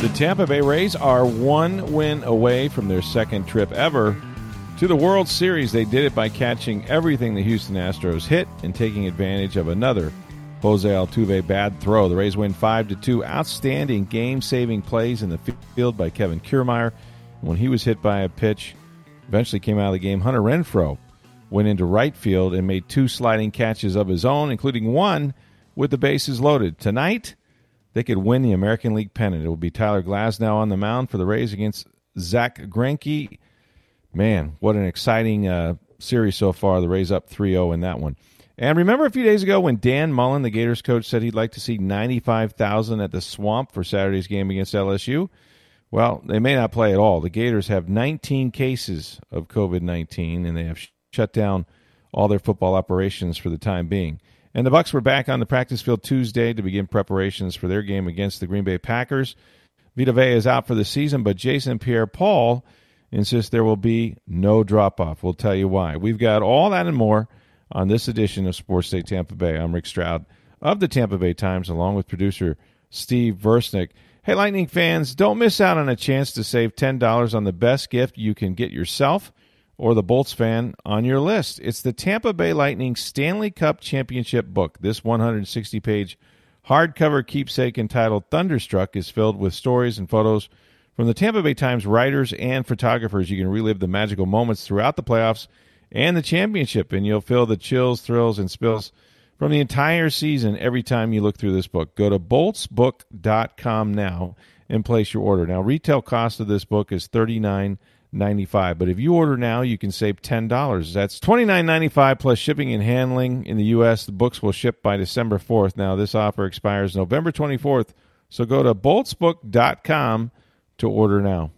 The Tampa Bay Rays are one win away from their second trip ever to the World Series. They did it by catching everything the Houston Astros hit and taking advantage of another Jose Altuve bad throw. The Rays win 5 to 2. Outstanding game-saving plays in the field by Kevin Kiermaier. When he was hit by a pitch, eventually came out of the game. Hunter Renfroe went into right field and made two sliding catches of his own, including one with the bases loaded. Tonight, they could win the American League pennant. It will be Tyler Glasnow on the mound for the Rays against Zack Greinke. Man, what an exciting uh, series so far. The Rays up 3 0 in that one. And remember a few days ago when Dan Mullen, the Gators coach, said he'd like to see 95,000 at the Swamp for Saturday's game against LSU? Well, they may not play at all. The Gators have 19 cases of COVID 19, and they have sh- shut down all their football operations for the time being. And the Bucks were back on the practice field Tuesday to begin preparations for their game against the Green Bay Packers. Vita Vea is out for the season, but Jason Pierre-Paul insists there will be no drop off. We'll tell you why. We've got all that and more on this edition of Sports Day Tampa Bay. I'm Rick Stroud of the Tampa Bay Times, along with producer Steve Versnick. Hey, Lightning fans, don't miss out on a chance to save $10 on the best gift you can get yourself or the Bolts fan on your list. It's the Tampa Bay Lightning Stanley Cup Championship book. This 160 page hardcover keepsake entitled Thunderstruck is filled with stories and photos from the Tampa Bay Times writers and photographers. You can relive the magical moments throughout the playoffs and the championship, and you'll feel the chills, thrills, and spills from the entire season every time you look through this book. Go to boltsbook.com now and place your order. Now, retail cost of this book is 39 95 But if you order now, you can save $10. That's $29.95 plus shipping and handling in the U.S. The books will ship by December 4th. Now, this offer expires November 24th, so go to boltsbook.com to order now.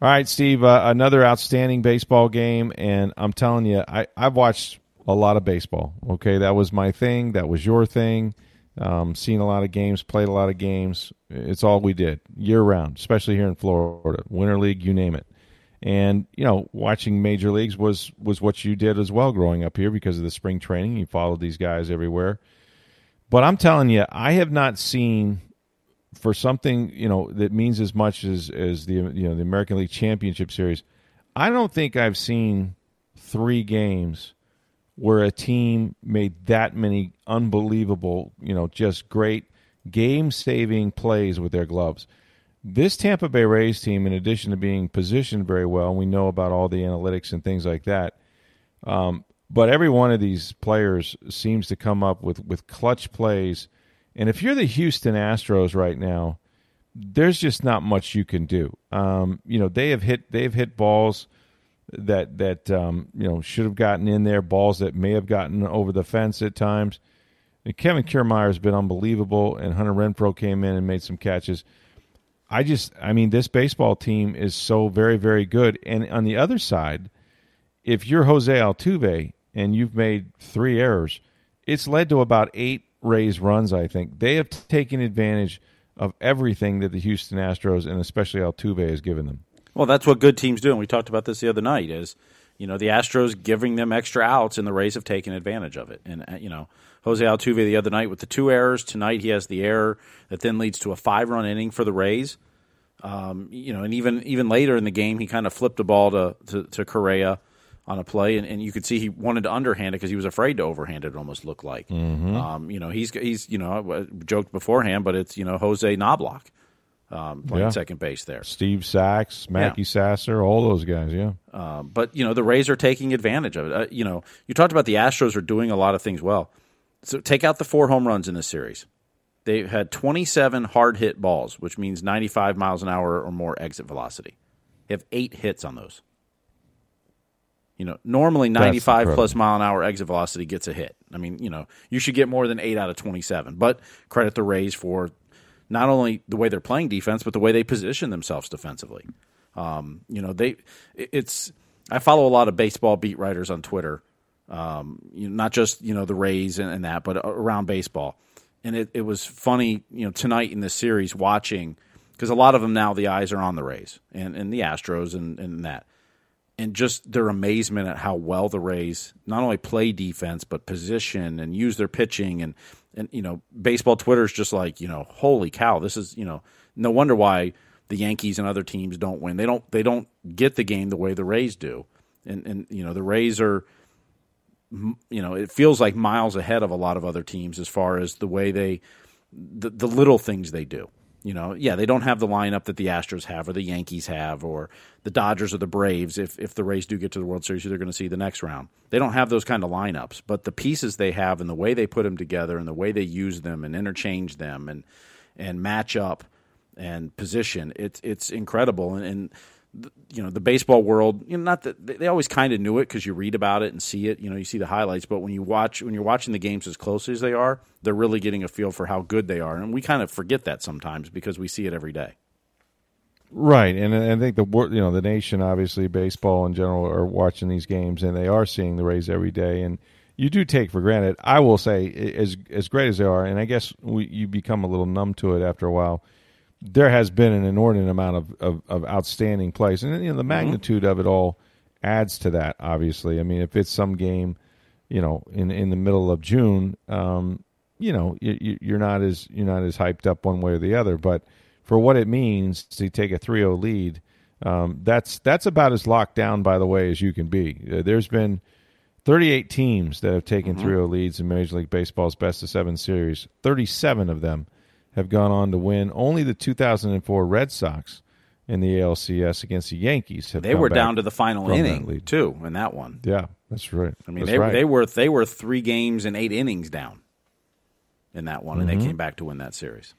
All right, Steve, uh, another outstanding baseball game, and I'm telling you, I, I've watched a lot of baseball. Okay, that was my thing. That was your thing. Um, seen a lot of games, played a lot of games. It's all we did year round, especially here in Florida. Winter League, you name it and you know watching major leagues was was what you did as well growing up here because of the spring training. You followed these guys everywhere. But i'm telling you i have not seen for something you know that means as much as as the you know the american league championship series i don't think i've seen three games where a team made that many unbelievable you know just great game saving plays with their gloves this Tampa Bay Rays team, in addition to being positioned very well, we know about all the analytics and things like that. Um, but every one of these players seems to come up with, with clutch plays. And if you're the Houston Astros right now, there's just not much you can do. Um, you know, they have hit they've hit balls that that um, you know should have gotten in there, balls that may have gotten over the fence at times. And Kevin Kiermaier has been unbelievable, and Hunter Renfroe came in and made some catches. I just, I mean, this baseball team is so very, very good. And on the other side, if you're Jose Altuve and you've made three errors, it's led to about eight Rays runs, I think. They have taken advantage of everything that the Houston Astros and especially Altuve has given them. Well, that's what good teams do. And we talked about this the other night is, you know, the Astros giving them extra outs and the Rays have taken advantage of it. And, uh, you know, Jose Altuve the other night with the two errors. Tonight he has the error that then leads to a five run inning for the Rays. Um, you know, and even even later in the game, he kind of flipped a ball to, to, to Correa on a play, and, and you could see he wanted to underhand it because he was afraid to overhand it. it Almost looked like, mm-hmm. um, you know, he's he's you know I joked beforehand, but it's you know Jose Knoblauch um, playing yeah. second base there. Steve Sax, Mackey yeah. Sasser, all those guys, yeah. Uh, but you know the Rays are taking advantage of it. Uh, you know, you talked about the Astros are doing a lot of things well. So take out the four home runs in this series. They had 27 hard hit balls, which means 95 miles an hour or more exit velocity. They have eight hits on those. You know, normally 95 plus mile an hour exit velocity gets a hit. I mean, you know, you should get more than 8 out of 27. But credit the Rays for not only the way they're playing defense, but the way they position themselves defensively. Um, you know, they it's I follow a lot of baseball beat writers on Twitter. Um, you know, not just you know the Rays and, and that, but around baseball. And it, it was funny, you know, tonight in this series watching because a lot of them now the eyes are on the Rays and, and the Astros and, and that. And just their amazement at how well the Rays not only play defense but position and use their pitching. And and you know baseball Twitter is just like you know holy cow this is you know no wonder why the Yankees and other teams don't win. They don't they don't get the game the way the Rays do. And and you know the Rays are you know it feels like miles ahead of a lot of other teams as far as the way they the, the little things they do you know, yeah, they don't have the lineup that the Astros have or the Yankees have or the Dodgers or the Braves. If if the Rays do get to the World Series, they're going to see the next round. They don't have those kind of lineups, but the pieces they have and the way they put them together and the way they use them and interchange them and and match up and position, it's it's incredible. And, and you know the baseball world you know not that they always kind of knew it because you read about it and see it you know you see the highlights but when you watch when you're watching the games as closely as they are they're really getting a feel for how good they are and we kind of forget that sometimes because we see it every day. Right and i think the you know the nation obviously baseball in general are watching these games and they are seeing the rays every day and you do take for granted i will say as as great as they are and i guess we, you become a little numb to it after a while there has been an inordinate amount of, of, of outstanding plays, and you know the mm-hmm. magnitude mm-hmm. of it all adds to that. Obviously, I mean, if it's some game, you know, in in the middle of June, um, you know, you, you're not as you're not as hyped up one way or the other. But for what it means to take a 3-0 lead, um, that's that's about as locked down, by the way, as you can be. Uh, there's been 38 teams that have taken mm-hmm. 3-0 leads in Major League Baseball's best of seven series. 37 of them have gone on to win. Only the 2004 Red Sox in the ALCS against the Yankees have. They were down to the final inning too in that one. Yeah, that's right. I mean, that's they right. they were they were three games and eight innings down in that one, mm-hmm. and they mm-hmm. came back to win that series.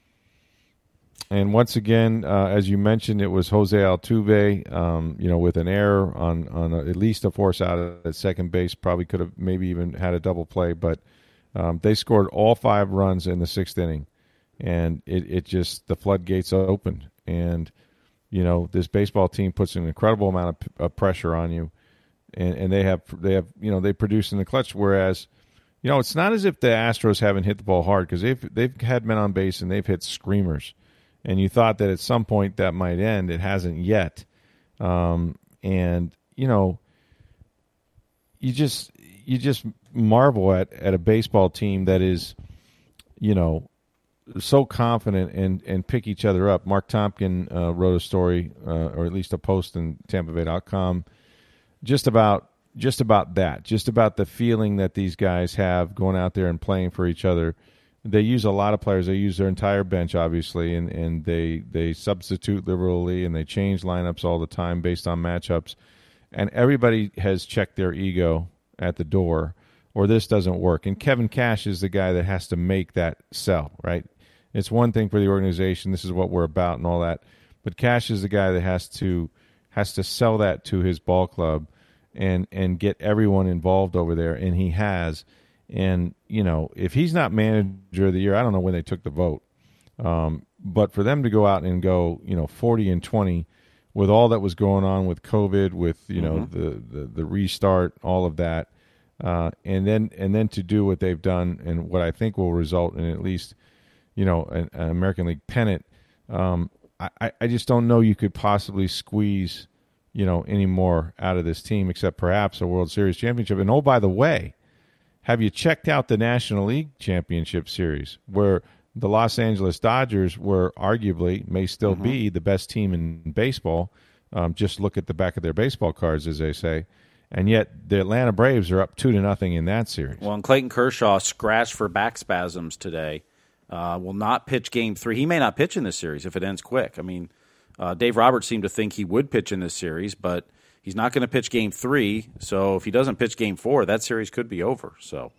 And once again, uh, as you mentioned, it was Jose Altuve, um, you know, with an error on on a, at least a force out at second base. Probably could have maybe even had a double play, but um, they scored all five runs in the sixth inning and it, it just the floodgates opened and you know this baseball team puts an incredible amount of, of, pressure on you. And, and they have they have you know they produce in the clutch. Whereas you know it's not as if the astros haven't hit the ball hard because they've they've had men on base and they've hit screamers. And you thought that at some point that might end. It hasn't yet. Um, and you know you just you just marvel at at a baseball team that is you know so confident and and pick each other up. Marc Topkin uh, wrote a story, uh, or at least a post in TampaBay.com, just about just about that, just about the feeling that these guys have going out there and playing for each other. They use a lot of players. They use their entire bench, obviously, and, and they they substitute liberally and they change lineups all the time based on matchups. And everybody has checked their ego at the door, or this doesn't work. And Kevin Cash is the guy that has to make that sell, right? It's one thing for the organization. This is what we're about and all that. But Cash is the guy that has to has to sell that to his ball club and and get everyone involved over there, and he has. And you know, if he's not manager of the year, I don't know when they took the vote. Um, but for them to go out and go, you know, forty and twenty, with all that was going on with COVID, with you know mm-hmm. the, the the restart, all of that, uh, and then and then to do what they've done, and what I think will result in at least you know, an, an American League pennant. Um, I, I just don't know you could possibly squeeze, you know, any more out of this team except perhaps a World Series championship. And oh, by the way, have you checked out the National League Championship Series where the Los Angeles Dodgers were arguably may still mm-hmm. be the best team in baseball? Um, just look at the back of their baseball cards, as they say. And yet, the Atlanta Braves are up two to nothing in that series. Well, and Clayton Kershaw scratched for back spasms today uh, will not pitch game three. He may not pitch in this series if it ends quick. I mean, uh, Dave Roberts seemed to think he would pitch in this series, but he's not going to pitch game three. So if he doesn't pitch game four, that series could be over. So,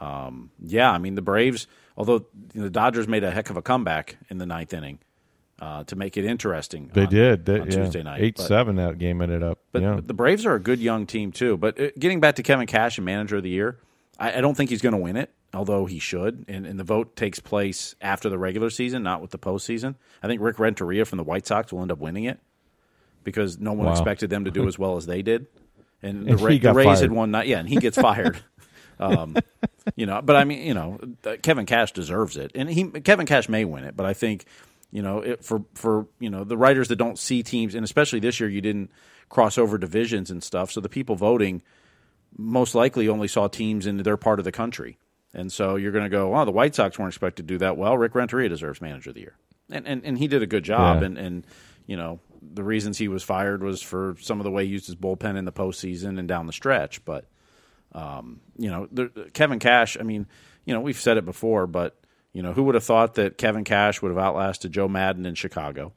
um, yeah, I mean, the Braves, although the Dodgers made a heck of a comeback in the ninth inning, uh, to make it interesting. They on, did they, on yeah. Tuesday night. Eight But- seven that game ended up. But yeah. the Braves are a good young team too. But uh, getting back to Kevin Cash and Manager of the Year, I, I don't think he's going to win it, although he should. And, and the vote takes place after the regular season, not with the postseason. I think Rick Renteria from the White Sox will end up winning it because no one Wow. expected them to do as well as they did. And, And the, Ra- he got the Rays fired. had won. Not, yeah, and he gets fired. um, you know, but I mean, you know, Kevin Cash deserves it, and he Kevin Cash may win it. But I think, you know, it, for for you know the writers that don't see teams, and especially this year, you didn't cross over divisions and stuff, so the people voting most likely only saw teams in their part of the country. And so you're going to go, oh, the White Sox weren't expected to do that well. Rick Renteria deserves manager of the year. And, and, and he did a good job. Yeah. And, and, you know, the reasons he was fired was for some of the way he used his bullpen in the postseason and down the stretch. But, um, you know, there, Kevin Cash, I mean, you know, we've said it before, but, you know, who would have thought that Kevin Cash would have outlasted Joe Maddon in Chicago?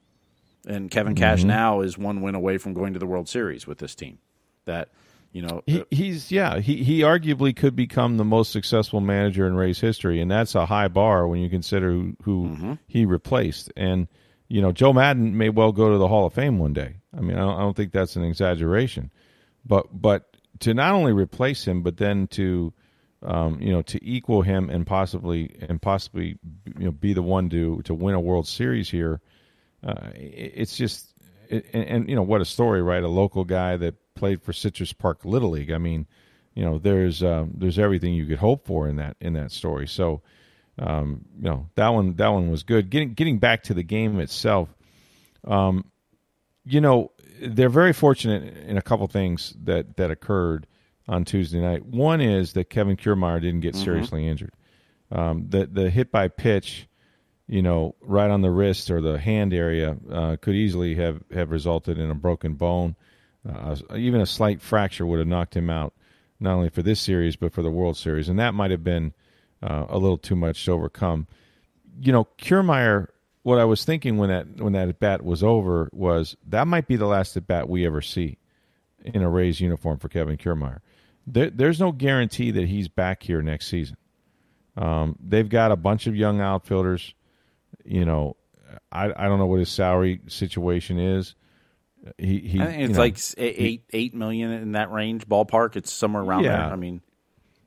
And Kevin Cash now is one win away from going to the World Series with this team. That, you know, He, he's yeah. He he arguably could become the most successful manager in Rays history, and that's a high bar when you consider who, who Mm-hmm. he replaced. And you know, Joe Maddon may well go to the Hall of Fame one day. I mean, I don't, I don't think that's an exaggeration. But but to not only replace him, but then to um, you know to equal him and possibly and possibly you know be the one to to win a World Series here, uh, it- it's just and, and you know what a story, right? A local guy that played for Citrus Park Little League. I mean, you know, there's um, there's everything you could hope for in that in that story. So, um, you know, that one that one was good. Getting getting back to the game itself, um, you know, they're very fortunate in a couple things that that occurred on Tuesday night. One is that Kevin Kiermaier didn't get seriously injured. Um, the the hit by pitch you know, right on the wrist or the hand area uh, could easily have, have resulted in a broken bone. Uh, even a slight fracture would have knocked him out, not only for this series but for the World Series, and that might have been uh, a little too much to overcome. You know, Kiermaier. What I was thinking when that when that at bat was over was that might be the last at bat we ever see in a Rays uniform for Kevin Kiermaier. There, there's no guarantee that he's back here next season. Um, they've got a bunch of young outfielders you know, I I don't know what his salary situation is. He he I think you it's know, like eight, eight eight million in that range ballpark. It's somewhere around Yeah. there. I mean,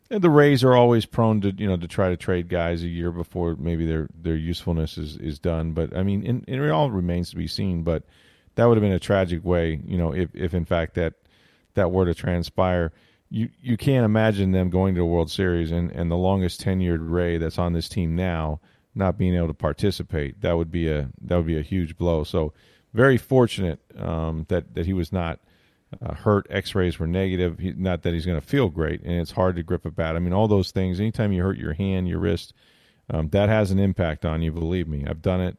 the Rays are always prone to you know to try to trade guys a year before maybe their their usefulness is is done. But I mean, in, it all remains to be seen. But that would have been a tragic way, you know, if if in fact that that were to transpire. You you can't imagine them going to a World Series and, and the longest tenured Ray that's on this team now not being able to participate. That would be a that would be a huge blow. So very fortunate um, that that he was not uh, hurt. X-rays were negative. He, not that he's going to feel great, and it's hard to grip a bat. I mean, all those things. Anytime you hurt your hand, your wrist, um, that has an impact on you. Believe me, I've done it.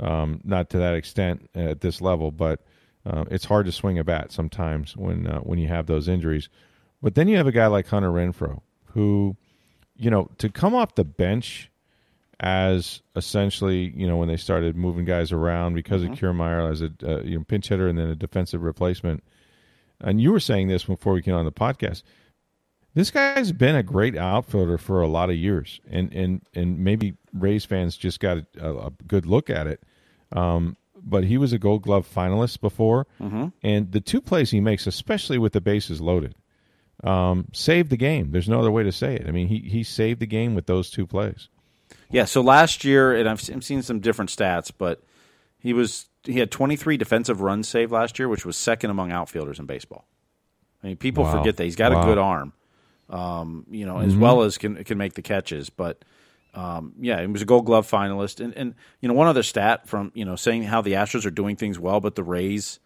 Um, not to that extent at this level, but uh, it's hard to swing a bat sometimes when uh, when you have those injuries. But then you have a guy like Hunter Renfroe, who, you know, to come off the bench as essentially, you know, when they started moving guys around because of Kiermaier as a uh, you know pinch hitter and then a defensive replacement. And you were saying this before we came on the podcast. This guy's been a great outfielder for a lot of years, and and and maybe Rays fans just got a, a good look at it. Um, but he was a Gold Glove finalist before, and the two plays he makes, especially with the bases loaded, um, saved the game. There's no other way to say it. I mean, he he saved the game with those two plays. Yeah. So last year, and I've I've seen some different stats, but he was he had 23 defensive runs saved last year, which was second among outfielders in baseball. I mean, people Wow. forget that he's got Wow. a good arm, um, you know, as well as can can make the catches. But um, yeah, he was a Gold Glove finalist, and and you know one other stat from you know saying how the Astros are doing things well, but the Rays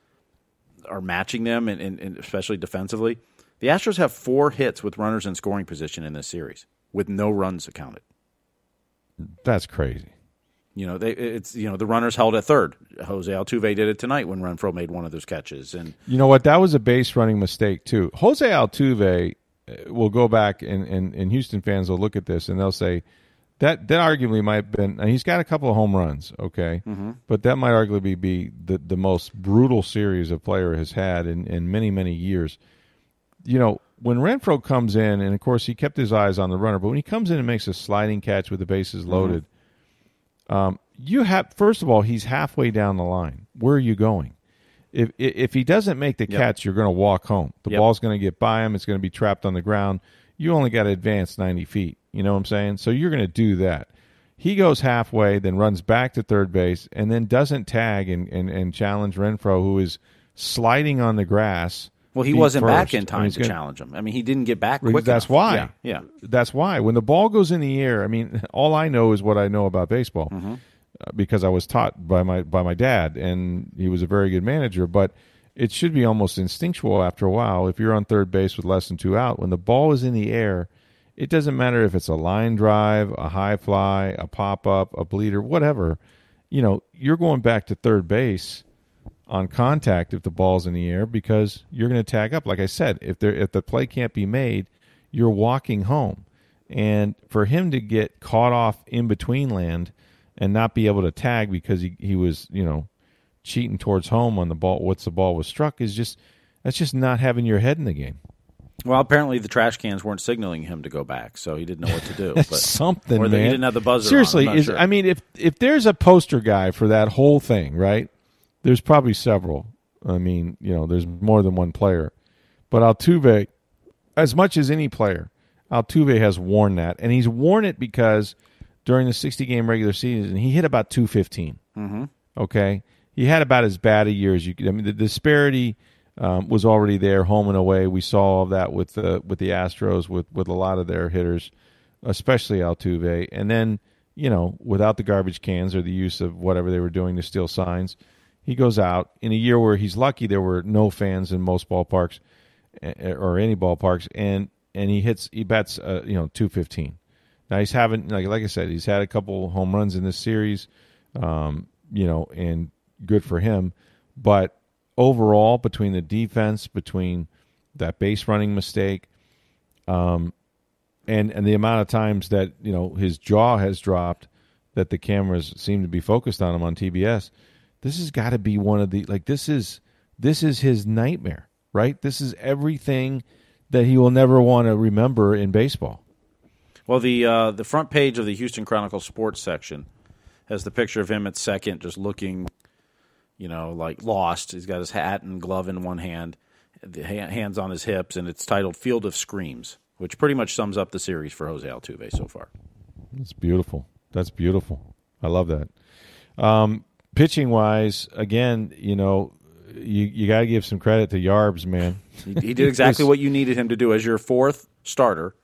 are matching them, and, and, and especially defensively. The Astros have four hits with runners in scoring position in this series, with no runs accounted. That's crazy. You know, they it's you know the runners held at third. Jose Altuve did it tonight when Renfroe made one of those catches, and You know what? That was a base running mistake too. Jose Altuve uh, will go back and, and, and Houston fans will look at this and they'll say that that arguably might have been. And he's got a couple of home runs, okay, but that might arguably be the the most brutal series a player has had in, in many many years. You know, when Renfroe comes in, and of course he kept his eyes on the runner, but when he comes in and makes a sliding catch with the bases loaded, um, you have first of all, he's halfway down the line. Where are you going? If if he doesn't make the Yep. catch, you're going to walk home. The Yep. ball's going to get by him. It's going to be trapped on the ground. You only got to advance ninety feet. You know what I'm saying? So you're going to do that. He goes halfway, then runs back to third base, and then doesn't tag and, and, and challenge Renfroe, who is sliding on the grass. Well, he wasn't back first. in I time mean, to gonna- challenge him. I mean, he didn't get back quick. That's enough. why. Yeah, yeah. That's why. When the ball goes in the air, I mean, all I know is what I know about baseball Mm-hmm. uh, because I was taught by my by my dad, and he was a very good manager. But it should be almost instinctual after a while. If you're on third base with less than two out, when the ball is in the air, it doesn't matter if it's a line drive, a high fly, a pop up, a bleeder, whatever. You know, you're going back to third base on contact if the ball's in the air because you're going to tag up. Like I said, if there if the play can't be made, you're walking home. And for him to get caught off in between land and not be able to tag because he, he was, you know, cheating towards home on the ball once the ball was struck is just that's just not having your head in the game. Well, apparently the trash cans weren't signaling him to go back, so he didn't know what to do. But Something, or man. he didn't have the buzzer. Seriously, is sure. I mean, if if there's a poster guy for that whole thing, right? There's probably several. I mean, you know, there's more than one player, but Altuve, as much as any player, Altuve has worn that, and he's worn it because during the 60 game regular season, he hit about 215. Mm-hmm. Okay, he had about as bad a year as you could. I mean, the disparity um, was already there, home and away. We saw all of that with the with the Astros, with with a lot of their hitters, especially Altuve, and then you know, without the garbage cans or the use of whatever they were doing to steal signs, he goes out in a year where he's lucky there were no fans in most ballparks eh, or any ballparks, and and he hits he bats uh, you know two fifteen. Now he's having like like I said, he's had a couple home runs in this series, um, you know, and good for him. But overall, between the defense, between that base running mistake, um, and and the amount of times that you know his jaw has dropped, that the cameras seem to be focused on him on TBS, this has got to be one of the like this is this is his nightmare, right? This is everything that he will never want to remember in baseball. Well, the uh, the front page of the Houston Chronicle sports section has the picture of him at second, just looking, you know, like lost. He's got his hat and glove in one hand, the hands on his hips, and it's titled "Field of Screams," which pretty much sums up the series for Jose Altuve so far. That's beautiful. That's beautiful. I love that. Um, pitching wise, again, you know, you you got to give some credit to Yarbs, man. He, he did exactly what you needed him to do as your fourth starter.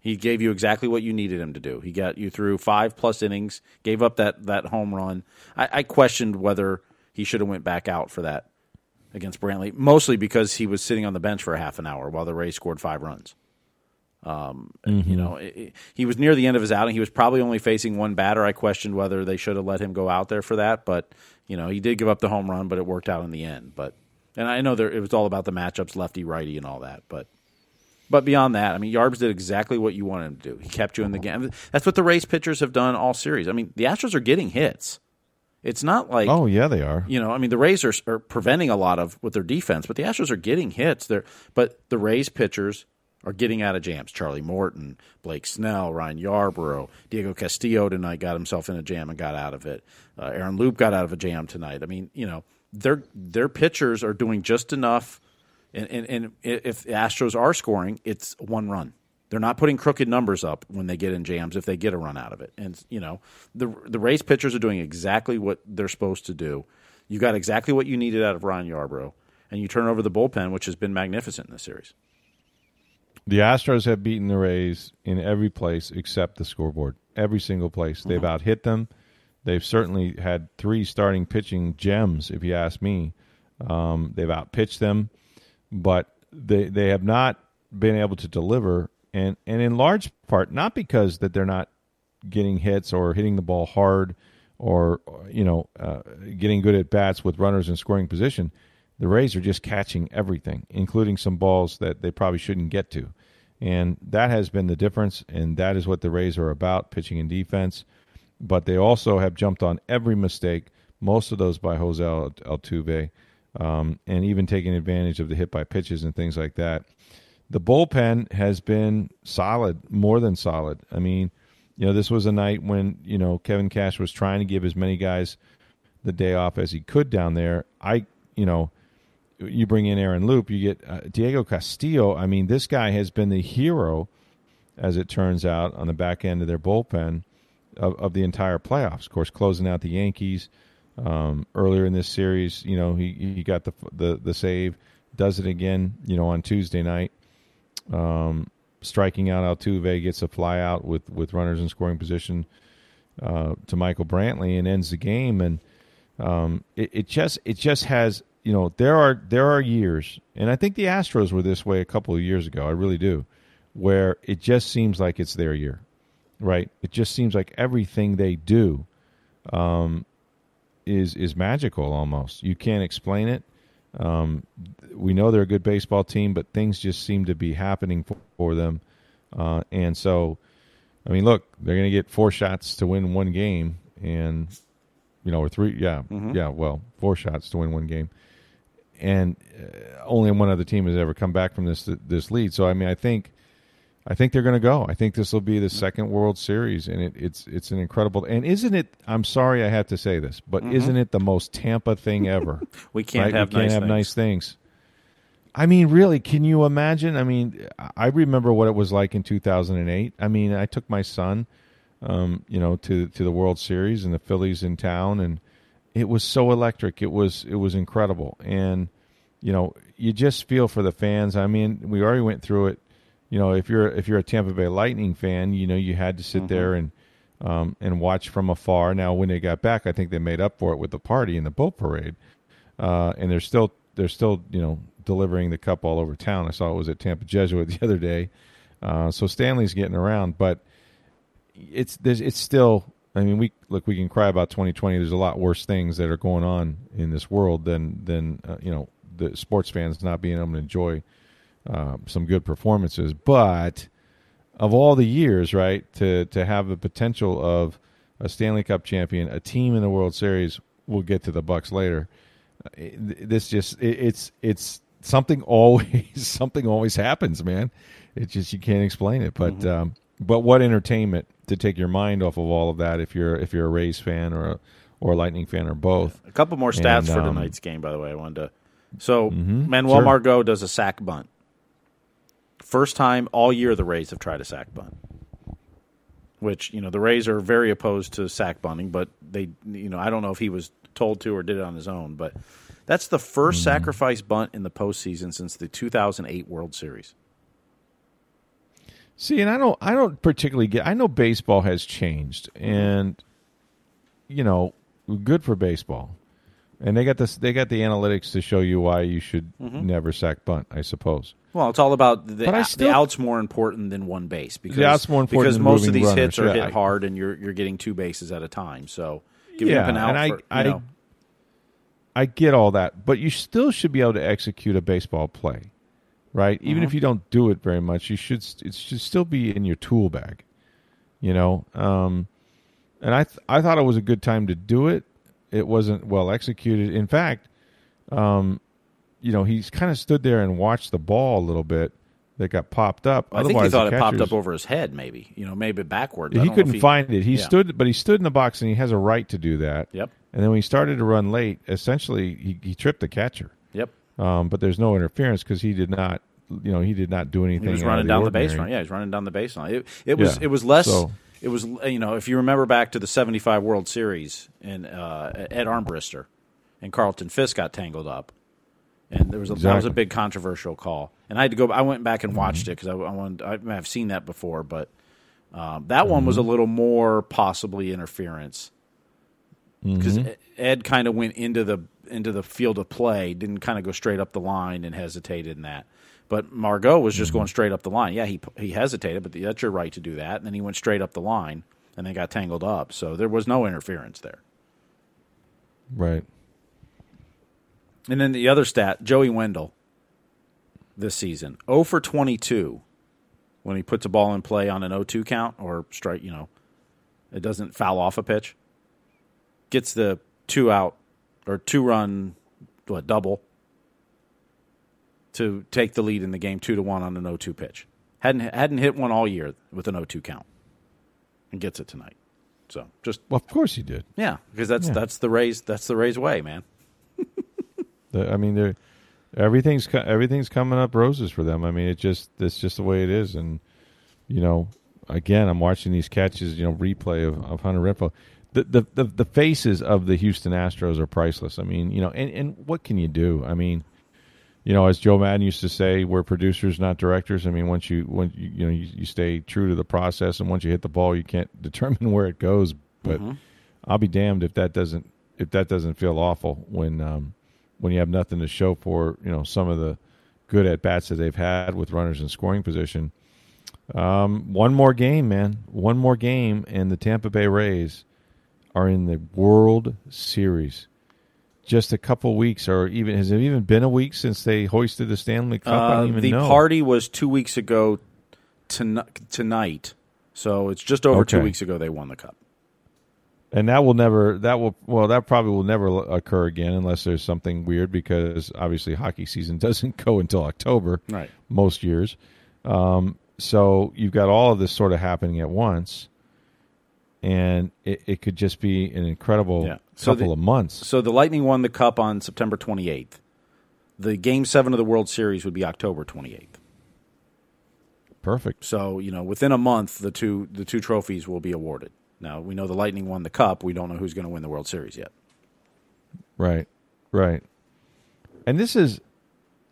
He gave you exactly what you needed him to do. He got you through five plus innings, gave up that, that home run. I, I questioned whether he should have went back out for that against Brantley, mostly because he was sitting on the bench for a half an hour while the Rays scored five runs. Um, You know, it, it- he was near the end of his outing. He was probably only facing one batter. I questioned whether they should have let him go out there for that, but you know, he did give up the home run, but it worked out in the end. But and I know there it was all about the matchups, lefty righty, and all that. But but beyond that, I mean, Yarbs did exactly what you wanted him to do. He kept you in the game. That's what the Rays pitchers have done all series. I mean, the Astros are getting hits. It's not like Oh yeah, they are. you know, I mean, the Rays are, are preventing a lot of with their defense, but the Astros are getting hits. They're, but the Rays pitchers are getting out of jams. Charlie Morton, Blake Snell, Ryan Yarbrough, Diego Castillo tonight got himself in a jam and got out of it. Uh, Aaron Loup got out of a jam tonight. I mean, you know, their their pitchers are doing just enough. And, and, and if the Astros are scoring, it's one run. They're not putting crooked numbers up when they get in jams if they get a run out of it. And you know, the the Rays pitchers are doing exactly what they're supposed to do. You got exactly what you needed out of Ryan Yarbrough, and you turn over the bullpen, which has been magnificent in this series. The Astros have beaten the Rays in every place except the scoreboard. Every single place. They've Mm-hmm. out hit them. They've certainly had three starting pitching gems, if you ask me. Um, they've outpitched them, but they they have not been able to deliver, and and in large part not because that they're not getting hits or hitting the ball hard or you know uh, getting good at bats with runners in scoring position. The Rays are just catching everything, including some balls that they probably shouldn't get to. And that has been the difference, and that is what the Rays are about pitching and defense. But they also have jumped on every mistake, most of those by Jose Altuve, um, and even taking advantage of the hit by pitches and things like that. The bullpen has been solid, more than solid. I mean, you know, this was a night when you know Kevin Cash was trying to give as many guys the day off as he could down there. I, you know, you bring in Aaron Loup, you get uh, Diego Castillo. I mean, this guy has been the hero, as it turns out, on the back end of their bullpen of, of the entire playoffs. Of course, closing out the Yankees um, earlier in this series. You know, he he got the the the save. Does it again. You know, on Tuesday night. Um, striking out Altuve gets a fly out with with runners in scoring position uh, to Michael Brantley and ends the game. And um, it, it just it just has you know there are there are years, and I think the Astros were this way a couple of years ago. I really do, where it just seems like it's their year, right? It just seems like everything they do um, is is magical almost. You can't explain it. Um, we know they're a good baseball team, but things just seem to be happening for, for them. Uh, and so, I mean, look, they're going to get four shots to win one game, and you know, or three, yeah, Mm-hmm. yeah, well, four shots to win one game, and uh, only one other team has ever come back from this this lead. So, I mean, I think. I think they're going to go. I think this will be the second World Series, and it, it's it's an incredible. And isn't it? I'm sorry I have to say this, but isn't it the most Tampa thing ever? We Mm-hmm. can't right? have we can't nice have things. nice things. I mean, really, can you imagine? I mean, I remember what it was like in 2008. I mean, I took my son, um, you know, to to the World Series and the Phillies in town, and it was so electric. It was it was incredible, and you know, you just feel for the fans. I mean, we already went through it. You know, if you're if you're a Tampa Bay Lightning fan, you know you had to sit Mm-hmm. there and um, and watch from afar. Now, when they got back, I think they made up for it with the party and the boat parade uh, and they're still they're still you know delivering the cup all over town. I saw it was at Tampa Jesuit the other day, uh, so Stanley's getting around, but it's there's it's still. I mean, we look. We can cry about 2020. There's a lot worse things that are going on in this world than than uh, you know the sports fans not being able to enjoy uh, some good performances. But of all the years, right, to to have the potential of a Stanley Cup champion, a team in the World Series. We'll get to the Bucks later. Uh, This just it, it's it's something always something always happens, man. It's just you can't explain it. But um, but what entertainment to take your mind off of all of that if you're if you're a Rays fan or a or a Lightning fan or both. A couple more stats And, for um, tonight's game, by the way. I wanted to. So Manuel sure. Margot does a sack bunt. First time all year the Rays have tried a sack bunt. Which you know the Rays are very opposed to sack bunting, but they you know I don't know if he was told to or did it on his own, but that's the 1st sacrifice bunt in the postseason since the 2008 World Series. See, and I don't I don't particularly get I know baseball has changed and you know, good for baseball. And they got this they got the analytics to show you why you should mm-hmm. never sack bunt, I suppose. Well, it's all about the, But I the out's more important than one base because the out's more important because most of these runners, hits are yeah, hit I- hard and you're you're getting two bases at a time. So giving Yeah, up an out and I- for, you I- I get all that, but you still should be able to execute a baseball play, right? Even Mm-hmm. if you don't do it very much, you should it should still be in your tool bag, you know. Um, and I th- I thought it was a good time to do it. It wasn't well executed. In fact, um, you know, he's kind of stood there and watched the ball a little bit that got popped up. I think he thought it popped up over his head, maybe you know, maybe backward. He don't know if couldn't find it. He yeah. stood, but he stood in the box, and he has a right to do that. Yep, And then when he started to run late, essentially he, he tripped the catcher. yep. Um, but there's no interference because he did not, you know, he did not do anything. He was running down the baseline. Yeah, he's running down the baseline. It, it was Yeah, it was less. so- It was you know if you remember back to the '75 World Series and uh, Ed Armbrister and Carlton Fisk got tangled up, and there was a, that was a Mm-hmm. big controversial call. And I had to go. I went back and watched it because I, I wanted. I have seen that before, but um, that one Mm-hmm. was a little more possibly interference because Mm-hmm. Ed kind of went into the into the field of play, didn't kind of go straight up the line and hesitated in that. But Margot was Mm-hmm. just going straight up the line. Yeah, he he hesitated, but that's your right to do that. And then he went straight up the line and they got tangled up. So there was no interference there. Right. And then the other stat, Joey Wendle this season, 0 for 22 when he puts a ball in play on an 0-2 count or strike, you know, it doesn't foul off a pitch. Gets the two out or two run what double to take the lead in the game 2 to 1 on an 0-2 pitch. Hadn't hadn't hit one all year with an 0-2 count. and gets it tonight. So just Well, of course he did. yeah, because that's Yeah. that's the Rays that's the Rays way, man. The- I mean, they're everything's everything's coming up roses for them. I mean, it just that's just the way it is. And you know, again, I'm watching these catches. You know, replay of, of Hunter Renfroe. The, the the the faces of the Houston Astros are priceless. I mean, you know, and and what can you do? I mean, you know, as Joe Maddon used to say, we're producers, not directors. I mean, once you when you, you know you, you stay true to the process, and once you hit the ball, you can't determine where it goes. But I'll be damned if that doesn't if that doesn't feel awful when um, when you have nothing to show for you know some of the good at bats that they've had with runners in scoring position. Um, one more game, man. One more game, and the Tampa Bay Rays are in the World Series. Just a couple weeks, or even has it even been a week since they hoisted the Stanley Cup? I Uh, don't even the know. party was two weeks ago tonight, tonight, so it's just over two weeks ago they won the cup. and that will never that will well that probably will never occur again unless there's something weird because obviously hockey season doesn't go until October Right. most years. Um, so you've got all of this sort of happening at once, and it, it could just be an incredible Yeah. So couple the- of months. So the Lightning won the cup on September 28th. The Game Seven of the World Series would be October 28th. Perfect. So you know, within a month, the two the two trophies will be awarded. Now we know the Lightning won the cup. We don't know who's going to win the World Series yet. Right. Right. And this is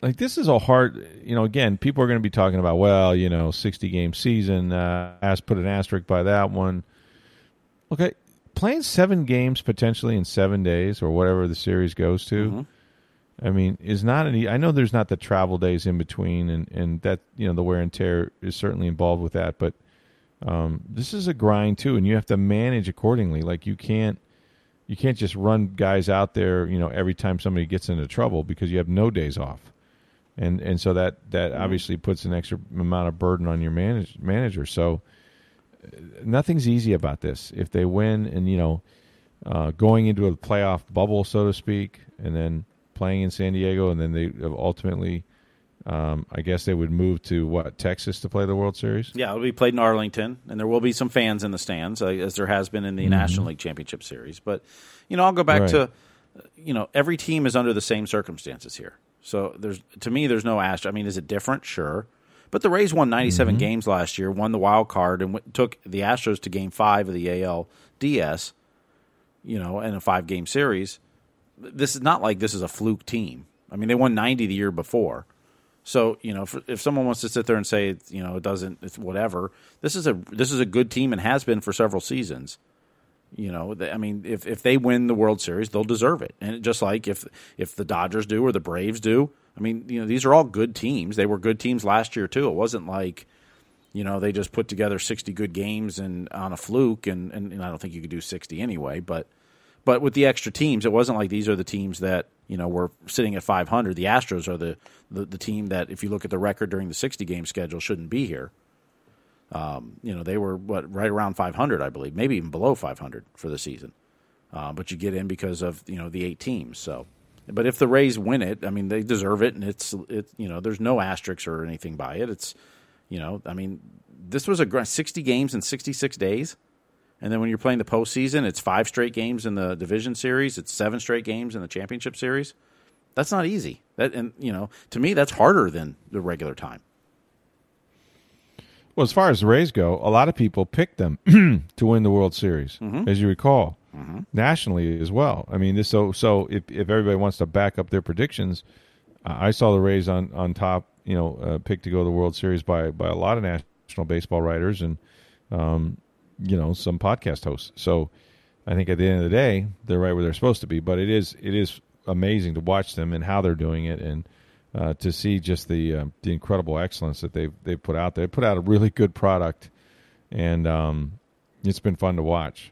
like this is a hard you know again people are going to be talking about well you know 60 game season uh as put an asterisk by that one okay playing seven games potentially in seven days or whatever the series goes to i mean is not any i know there's not the travel days in between and and that you know the wear and tear is certainly involved with that but um this is a grind too and you have to manage accordingly. Like you can't you can't just run guys out there, you know, every time somebody gets into trouble because you have no days off, and and so that that obviously puts an extra amount of burden on your manage, manager. So nothing's easy about this. If they win, and you know, uh, going into a playoff bubble, so to speak, and then playing in San Diego, and then they ultimately, um, I guess they would move to what Texas to play the World Series. Yeah, it'll be played in Arlington, and there will be some fans in the stands, uh, as there has been in the National League Championship Series. But you know, I'll go back Right. to uh, you know every team is under the same circumstances here. So there's to me, there's no Astro. I mean, is it different? Sure, but the Rays won 97 mm-hmm. games last year, won the wild card, and w- took the Astros to Game Five of the ALDS. You know, in a five game series. This is not like this is a fluke team. I mean, they won 90 the year before. So you know, if, if someone wants to sit there and say you know it doesn't, it's whatever. This is a this is a good team and has been for several seasons. You know, they, I mean, if if they win the World Series, they'll deserve it. And just like if if the Dodgers do or the Braves do, I mean, you know, these are all good teams. They were good teams last year too. It wasn't like you know they just put together sixty good games and on a fluke, and and, and I don't think you could do sixty anyway, but. But with the extra teams, it wasn't like these are the teams that you know were sitting at 500. The Astros are the, the, the team that, if you look at the record during the 60 game schedule, shouldn't be here. Um, you know, they were what right around 500, I believe, maybe even below 500 for the season. Uh, but you get in because of you know the eight teams. So, but if the Rays win it, I mean they deserve it, and it's it you know there's no asterisks or anything by it. It's you know I mean this was a gr- 60 games in 66 days. And then when you're playing the postseason, it's five straight games in the division series. It's seven straight games in the championship series. That's not easy. That and you know, to me, that's harder than the regular time. Well, as far as the Rays go, a lot of people picked them to win the World Series, mm-hmm. as you recall, nationally as well. I mean, this so so if if everybody wants to back up their predictions, I saw the Rays on on top, you know, uh, picked to go to the World Series by by a lot of national baseball writers and um, you know some podcast hosts. So I think at the end of the day, they're right where they're supposed to be. But it is it is amazing to watch them and how they're doing it and uh, to see just the uh, the incredible excellence that they've they've put out there. They put out a really good product, and um, it's been fun to watch.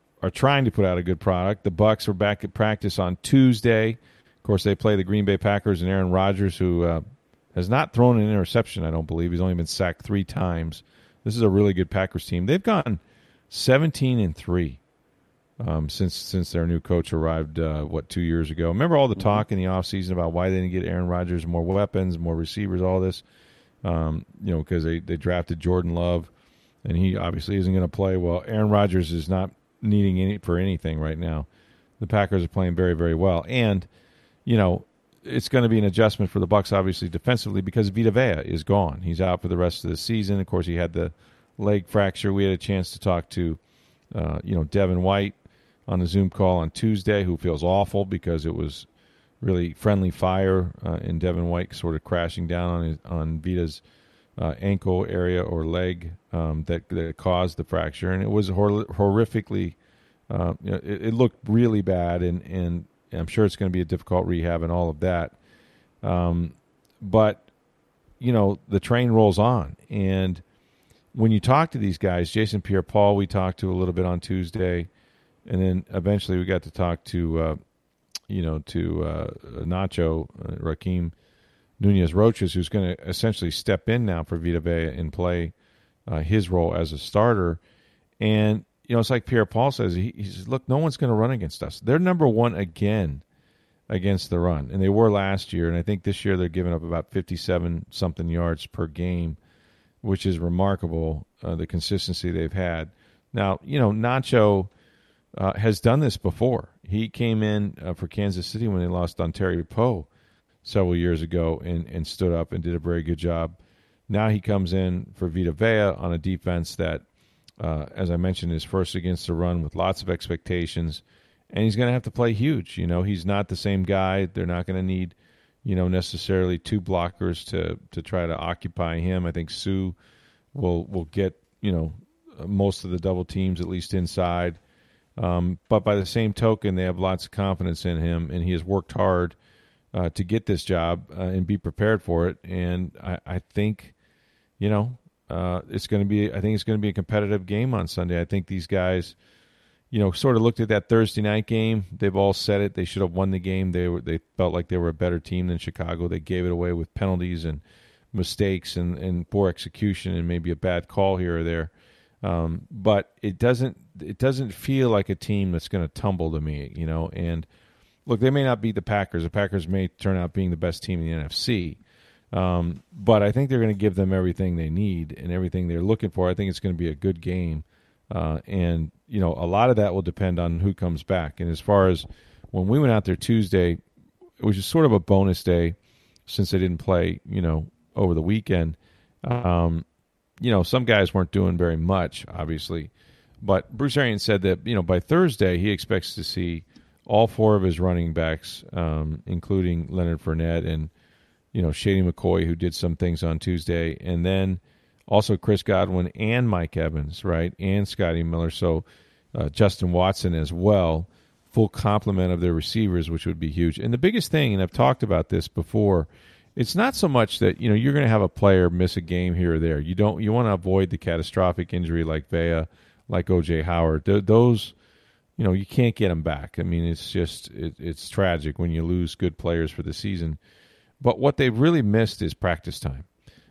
are trying to put out a good product, the Bucks are back at practice on Tuesday. Of course, they play the Green Bay Packers and Aaron Rodgers, who uh, has not thrown an interception. I don't believe he's only been sacked three times. This is a really good Packers team. They've gone seventeen and three um, since since their new coach arrived. Uh, what two years ago? Remember all the talk in the offseason about why they didn't get Aaron Rodgers more weapons, more receivers, all this. Um, you know, because they they drafted Jordan Love, and he obviously isn't going to play well. Aaron Rodgers is not needing any for anything right now. The Packers are playing very very well, and you know it's going to be an adjustment for the Bucs, obviously defensively, because Vita Vea is gone. He's out for the rest of the season. Of course, he had the leg fracture. We had a chance to talk to, uh, you know, Devin White on the Zoom call on Tuesday, who feels awful because it was really friendly fire uh, in Devin White sort of crashing down on his, on Vita's uh, ankle area or leg um, that that caused the fracture, and it was hor- horrifically. Uh, you know, it, it, looked really bad, and and I'm sure it's going to be a difficult rehab and all of that. Um, but you know, the train rolls on, and when you talk to these guys, Jason Pierre-Paul, we talked to a little bit on Tuesday, and then eventually we got to talk to, uh, you know, to uh, Nacho uh, Rakeem Nunez Roches, who's going to essentially step in now for Vita Vea and play uh, his role as a starter. And you know, it's like Pierre Paul says. He, he says, "Look, no one's going to run against us. They're number one again against the run, and they were last year. And I think this year they're giving up about fifty-seven something yards per game, which is remarkable. Uh, the consistency they've had. Now, you know, Nacho uh, has done this before. He came in uh, for Kansas City when they lost Dontari Poe several years ago and, and stood up and did a very good job. Now he comes in for Vita Vea on a defense that uh, as I mentioned, is first against the run with lots of expectations, and he's going to have to play huge. You know, he's not the same guy. They're not going to need, you know, necessarily two blockers to to try to occupy him. I think Suh will will get you know most of the double teams at least inside. Um, but by the same token, they have lots of confidence in him, and he has worked hard uh, to get this job uh, and be prepared for it. And I, I think, you know, uh, it's going to be. I think it's going to be a competitive game on Sunday. I think these guys, you know, sort of looked at that Thursday night game. They've all said it. They should have won the game. They were. They felt like they were a better team than Chicago. They gave it away with penalties and mistakes and, and poor execution and maybe a bad call here or there. Um, but it doesn't. It doesn't feel like a team that's going to tumble to me. You know. And look, they may not beat the Packers. The Packers may turn out being the best team in the NFC. Um, but I think they're going to give them everything they need and everything they're looking for. I think it's going to be a good game. Uh, and, you know, a lot of that will depend on who comes back. And as far as when we went out there Tuesday, it was just sort of a bonus day since they didn't play, you know, over the weekend. Um, you know, some guys weren't doing very much, obviously. But Bruce Arians said that, you know, by Thursday, he expects to see all four of his running backs, um, including Leonard Fournette and you know, Shady McCoy, who did some things on Tuesday, and then also Chris Godwin and Mike Evans, right, and Scotty Miller. So uh, Justin Watson as well, full complement of their receivers, which would be huge. And the biggest thing, and I've talked about this before, it's not so much that you know you're going to have a player miss a game here or there. You don't. You want to avoid the catastrophic injury like Vea, like OJ Howard. Th- those, you know, you can't get them back. I mean, it's just it, it's tragic when you lose good players for the season. But what they've really missed is practice time.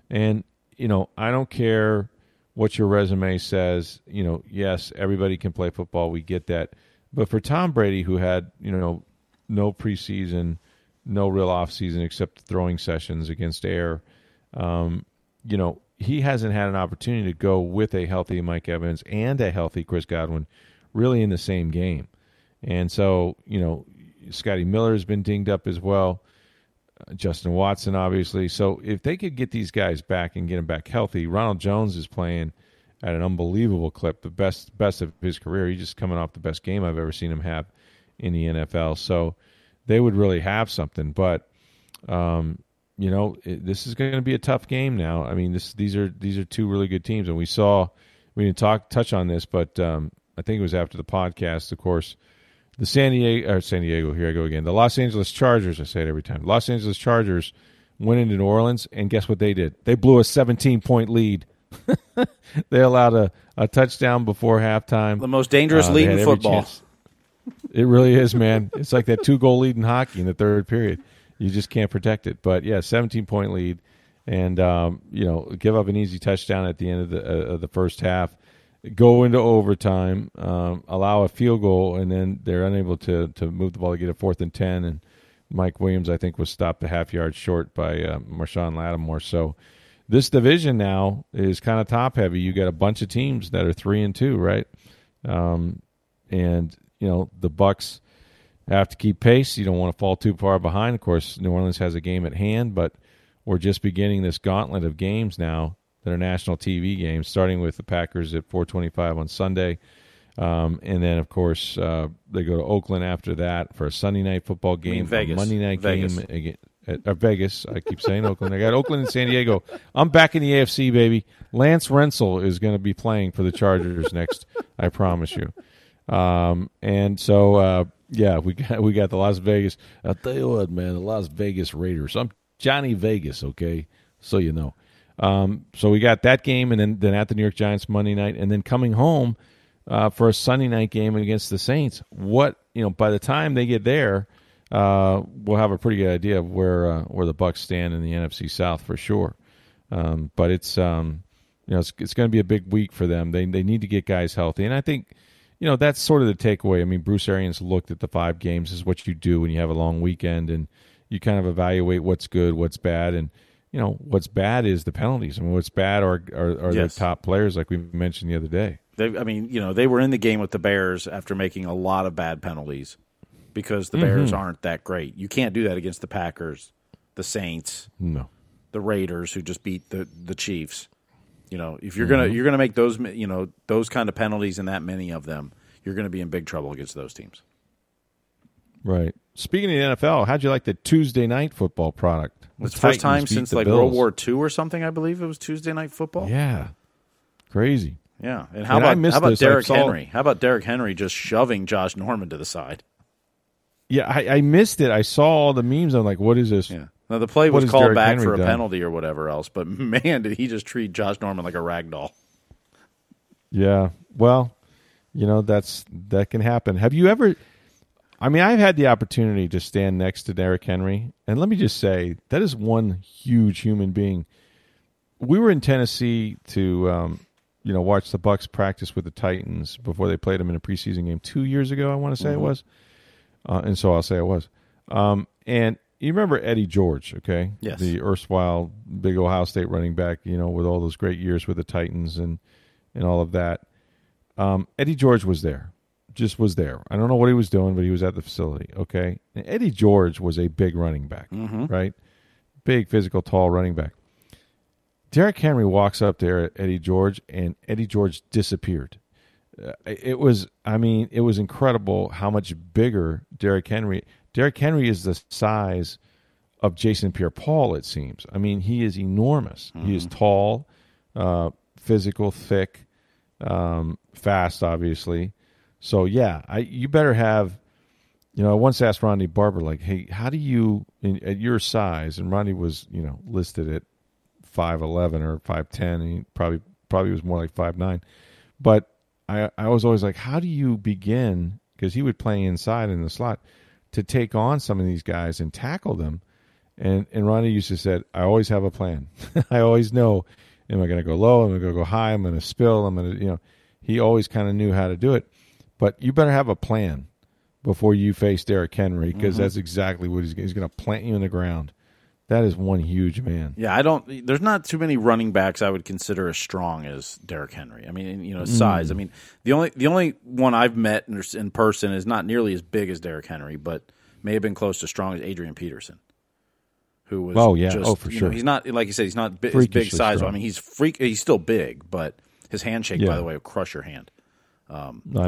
And, you know, I don't care what your resume says. You know, yes, everybody can play football. We get that. But for Tom Brady, who had, you know, no preseason, no real offseason except throwing sessions against air, um, you know, he hasn't had an opportunity to go with a healthy Mike Evans and a healthy Chris Godwin really in the same game. And so, you know, Scotty Miller has been dinged up as well. Justin Watson, obviously. So if they could get these guys back and get them back healthy, Ronald Jones is playing at an unbelievable clip, the best best of his career. He's just coming off the best game I've ever seen him have in the NFL. So they would really have something. But um, you know, it, this is going to be a tough game now. I mean, this these are these are two really good teams, and we saw we didn't talk touch on this, but um, I think it was after the podcast, of course. The San Diego, or San Diego, here I go again. The Los Angeles Chargers, I say it every time. Los Angeles Chargers went into New Orleans, and guess what they did? They blew a 17 point lead. they allowed a, a touchdown before halftime. The most dangerous Uh, lead in football. It really is, man. It's like that two goal lead in hockey in the third period. You just can't protect it. But yeah, 17 point lead, and um, you know, give up an easy touchdown at the end of the uh, of the first half, go into overtime, um, allow a field goal, and then they're unable to to move the ball to get a fourth and ten. And Mike Williams, I think, was stopped a half yard short by uh, Marshon Lattimore. So this division now is kind of top heavy. You got a bunch of teams that are three and two, right? Um, and you know the Bucs have to keep pace. You don't want to fall too far behind. Of course, New Orleans has a game at hand, but we're just beginning this gauntlet of games now that are national TV games, starting with the Packers at 4:25 on Sunday, um, and then of course uh, they go to Oakland after that for a Sunday night football game, Vegas. a Monday night Vegas. game again. At, uh, Vegas, I keep saying Oakland. I got Oakland and San Diego. I'm back in the AFC, baby. Lance Rentzel is going to be playing for the Chargers next. I promise you. Um, and so, uh, yeah, we got we got the Las Vegas. I'll tell you what, man, the Las Vegas Raiders. I'm Johnny Vegas, okay, so you know. Um, so we got that game, and then then at the New York Giants Monday night, and then coming home uh, for a Sunday night game against the Saints. What you know, by the time they get there, uh, we'll have a pretty good idea of where uh, where the Bucs stand in the NFC South for sure. Um, but it's um, you know it's, it's going to be a big week for them. They they need to get guys healthy, and I think you know that's sort of the takeaway. I mean, Bruce Arians looked at the five games. This is what you do when you have a long weekend, and you kind of evaluate what's good, what's bad, and you know what's bad is the penalties. I mean, what's bad are are, are Yes. the top players, like we mentioned the other day. They, I mean, you know, they were in the game with the Bears after making a lot of bad penalties because the Bears mm-hmm. aren't that great. You can't do that against the Packers, the Saints, No, the Raiders, who just beat the the Chiefs. You know, if you're gonna mm-hmm. you're gonna make those you know those kind of penalties and that many of them, you're gonna be in big trouble against those teams. right. Speaking of the NFL, how'd you like the Tuesday night football product? It's The first time since like World War II or something. I believe it was Tuesday night football. Yeah, crazy. Yeah. And how And about how about this. Derrick saw- Henry? How about Derrick Henry just shoving Josh Norman to the side? Yeah, I, I missed it. I saw all the memes. I'm like, what is this? Yeah. Now the play What was called Derrick back Henry for a done? penalty or whatever else, but man, did he just treat Josh Norman like a rag doll? Yeah. Well, you know that's that can happen. Have you ever? I mean, I've had the opportunity to stand next to Derrick Henry, and let me just say that is one huge human being. We were in Tennessee to, um, you know, watch the Bucs practice with the Titans before they played them in a preseason game two years ago. I want to say it was, uh, and so I'll say it was. Um, and you remember Eddie George, okay? Yes. The erstwhile big Ohio State running back, you know, with all those great years with the Titans and and all of that. Um, Eddie George was there, just was there. I don't know what he was doing, but he was at the facility. Okay, and Eddie George was a big running back, right? Big, physical, tall running back. Derrick Henry walks up there at Eddie George, and Eddie George disappeared. Uh, it was, I mean, it was incredible how much bigger Derrick Henry. Derrick Henry is the size of Jason Pierre-Paul. It seems. I mean, he is enormous. He is tall, uh, physical, thick, um, fast, obviously. So yeah, I you better have. You know, I once asked Ronde Barber, like, "Hey, how do you, in, at your size?" And Ronde was, you know, listed at five eleven or five ten, and he probably probably was more like five nine. But I I was always like, how do you begin? Because he would play inside in the slot to take on some of these guys and tackle them. And and Ronde used to said, I always have a plan. I always know, am I going to go low? Am I going to go high? I'm going to spill. I'm going to, you know, he always kind of knew how to do it. But you better have a plan before you face Derrick Henry because mm-hmm. that's exactly what he's, he's going to plant you in the ground. That is one huge man. Yeah, I don't. There's not too many running backs I would consider as strong as Derrick Henry. I mean, you know, size. Mm. I mean, the only the only one I've met in, in person is not nearly as big as Derrick Henry, but may have been close to strong as Adrian Peterson, who was. Oh, yeah. just, Oh, for you sure. know, he's not like you said. He's not bi- as big size. strong. I mean, he's freak. He's still big, but his handshake, by the way, will crush your hand.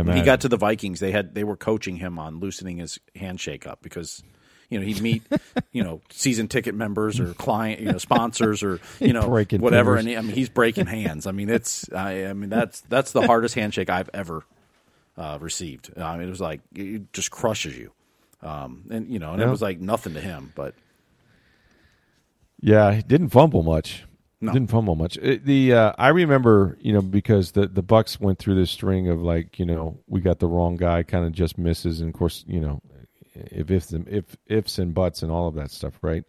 When he got to the Vikings, they had they were coaching him on loosening his handshake up because you know, he'd meet, you know, season ticket members or client, you know, sponsors or you know, Breaking whatever. fingers. And he, I mean, he's breaking hands. I mean, it's, I, I mean, that's that's the hardest handshake I've ever uh, received. I mean, it was like it just crushes you, um, and you know, and it was like nothing to him, but Yeah, he didn't fumble much. No. Didn't fumble much. It- the uh, I remember, you know, because the the Bucs went through this string of like, you know, we got the wrong guy, kind of just misses, and of course, you know, if ifs and if ifs and buts and all of that stuff, right?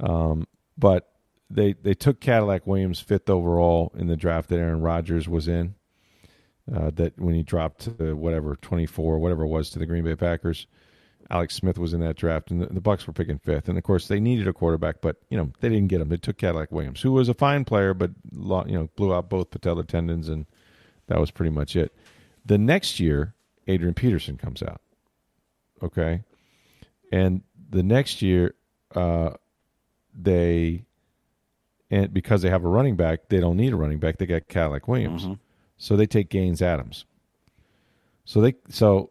Um, but they they took Cadillac Williams fifth overall in the draft that Aaron Rodgers was in. Uh, that when he dropped to whatever twenty four, whatever it was, to the Green Bay Packers. Alex Smith was in that draft, and the, the Bucs were picking fifth. And of course, they needed a quarterback, but you know they didn't get him. They took Cadillac Williams, who was a fine player, but you know blew out both patellar tendons, and that was pretty much it. The next year, Adrian Peterson comes out. Okay, and the next year, uh, they and because they have a running back, they don't need a running back. They got Cadillac Williams, so they take Gaines Adams. So they so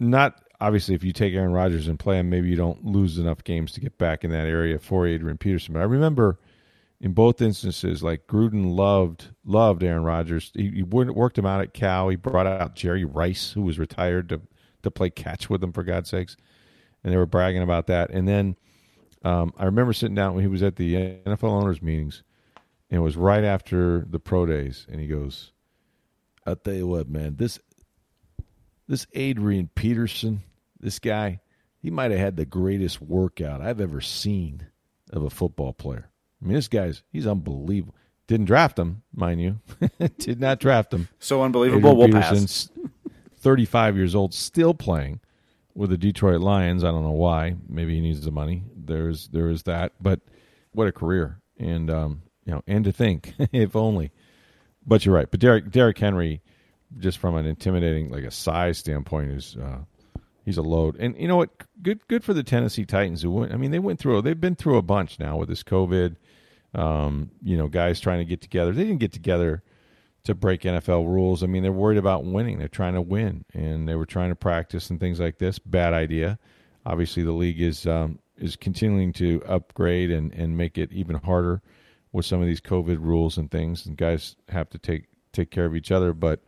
not obviously if you take Aaron Rodgers and play him, maybe you don't lose enough games to get back in that area for Adrian Peterson. But I remember in both instances, like Gruden loved loved Aaron Rodgers. He, he worked him out at Cal. He brought out Jerry Rice, who was retired to to play catch with him for God's sakes, and they were bragging about that. And then um, I remember sitting down when he was at the NFL owners meetings, and it was right after the pro days, and he goes, "I'll tell you what, man this this Adrian Peterson, this guy, he might have had the greatest workout I've ever seen of a football player. I mean, this guy's he's unbelievable. Didn't draft him, mind you. Did not draft him. so unbelievable. Adrian we'll pass. 35 years old, still playing with the Detroit Lions. I don't know why. Maybe he needs the money. There's there is that, but what a career! And um, you know, and to think, if only. But you're right. But Derrick Derrick Henry, just from an intimidating like a size standpoint, is uh, he's a load. And you know what? Good good for the Tennessee Titans who went. I mean, they went through. They've been through a bunch now with this COVID. Um, you know, guys trying to get together. They didn't get together to break NFL rules. I mean, they're worried about winning. They're trying to win, and they were trying to practice and things like this. Bad idea. Obviously, the league is um, is continuing to upgrade and, and make it even harder with some of these COVID rules and things. And guys have to take take care of each other. But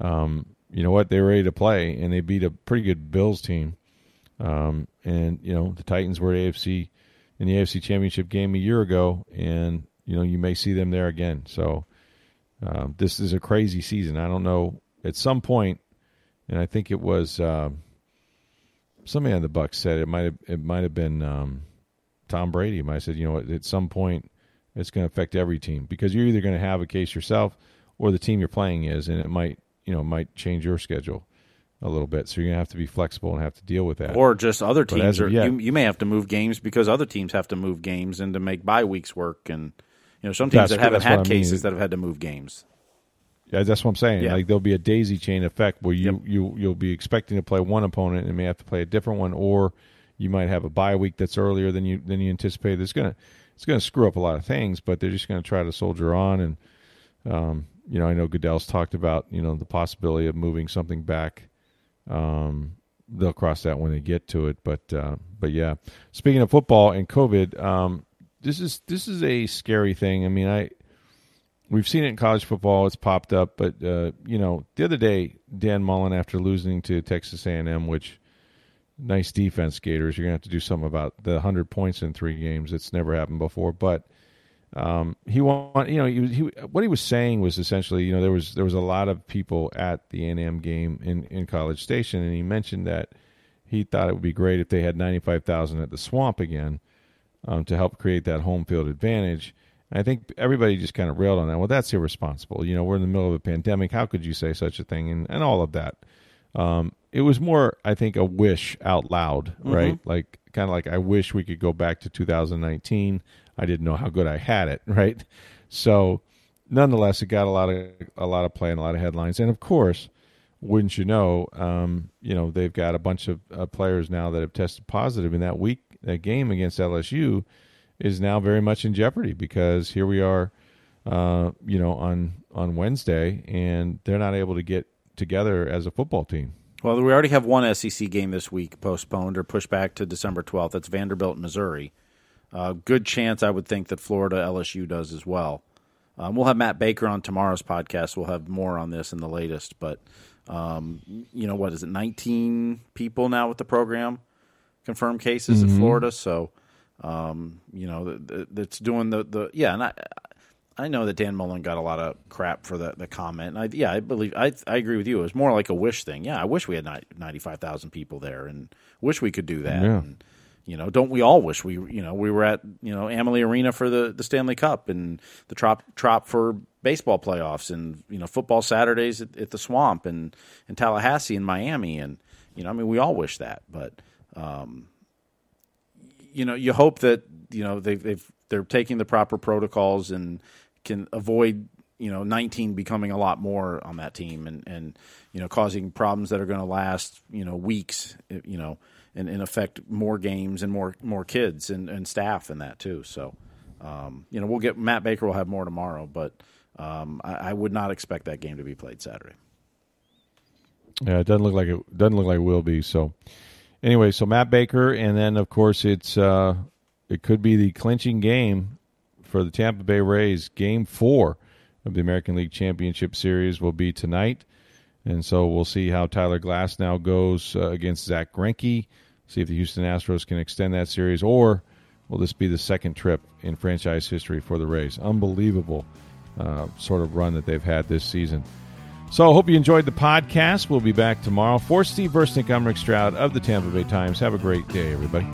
um, you know what? They were ready to play, and they beat a pretty good Bills team. Um, and you know the Titans were AFC in the AFC Championship game a year ago, and you know you may see them there again. So um, this is a crazy season. I don't know. At some point, and I think it was um, somebody on the Bucs said it might have it might have been um, Tom Brady. Might have said, you know, at some point, it's going to affect every team because you're either going to have a case yourself or the team you're playing is, and it might you know might change your schedule a little bit. So you're going to have to be flexible and have to deal with that. Or just other teams as are yet- you, you may have to move games because other teams have to move games and to make bye weeks work and you know some teams that haven't had I mean. cases that have had to move games. Yeah, that's what I'm saying. Yeah. Like there'll be a daisy chain effect where you you you'll be expecting to play one opponent and may have to play a different one, or you might have a bye week that's earlier than you than you anticipated. It's gonna it's gonna screw up a lot of things, but they're just gonna try to soldier on. And um, you know, I know Goodell's talked about you know the possibility of moving something back. Um, they'll cross that when they get to it, but uh, but yeah. Speaking of football and COVID, um, this is this is a scary thing. I mean, I we've seen it in college football. It's popped up, but uh, you know, the other day, Dan Mullen, after losing to Texas A&M, which nice defense, Gators, you're gonna have to do something about the hundred points in three games. It's never happened before, but um, he want you know he, he what he was saying was essentially you know there was there was a lot of people at the A&M game in in College Station, and he mentioned that he thought it would be great if they had ninety five thousand at the Swamp again um, to help create that home field advantage. And I think everybody just kind of railed on that. Well, that's irresponsible. You know, we're in the middle of a pandemic. How could you say such a thing? And and all of that. Um, it was more, I think, a wish out loud, right? Like kind of like I wish we could go back to 2019. I didn't know how good I had it, right? So, nonetheless, it got a lot of a lot of play and a lot of headlines. And of course, wouldn't you know, um, you know they've got a bunch of uh, players now that have tested positive in that week. That game against LSU is now very much in jeopardy because here we are, uh, you know, on on Wednesday, and they're not able to get together as a football team. Well, we already have one SEC game this week postponed or pushed back to December 12th. That's Vanderbilt, Missouri. Uh, good chance, I would think, that Florida LSU does as well. Um, we'll have Matt Baker on tomorrow's podcast. We'll have more on this in the latest. But, um, you know, what is it, 19 people now with the program? Confirmed cases mm-hmm. in Florida. So, um, you know, that's doing the, the yeah. And I, I know that Dan Mullen got a lot of crap for the, the comment. And I, yeah, I believe, I, I agree with you. It was more like a wish thing. Yeah, I wish we had 95,000 people there and wish we could do that. Yeah. And, you know, don't we all wish we, you know, we were at, you know, Amalie Arena for the, the Stanley Cup and the Trop, Trop for baseball playoffs and, you know, football Saturdays at, at the Swamp and in Tallahassee and Miami. And, you know, I mean, we all wish that. But, um, you know, you hope that, you know, they've, they've, they're taking the proper protocols and can avoid, you know, 19 becoming a lot more on that team and, and you know, causing problems that are going to last, you know, weeks, you know, and, and affect more games and more more kids and, and staff and that too. So, um, you know, we'll get Matt Baker will have more tomorrow, but um, I, I, would not expect that game to be played Saturday. Yeah, it doesn't look like it doesn't look like it will be. So, anyway, so Matt Baker, and then of course it's uh, it could be the clinching game for the Tampa Bay Rays. Game four of the American League Championship Series will be tonight. And so we'll see how Tyler Glasnow goes uh, against Zack Greinke see if the Houston Astros can extend that series, or will this be the second trip in franchise history for the Rays? Unbelievable uh, sort of run that they've had this season. So I hope you enjoyed the podcast. We'll be back tomorrow. For Steve Versnick, I'm Rick Stroud of the Tampa Bay Times. Have a great day, everybody.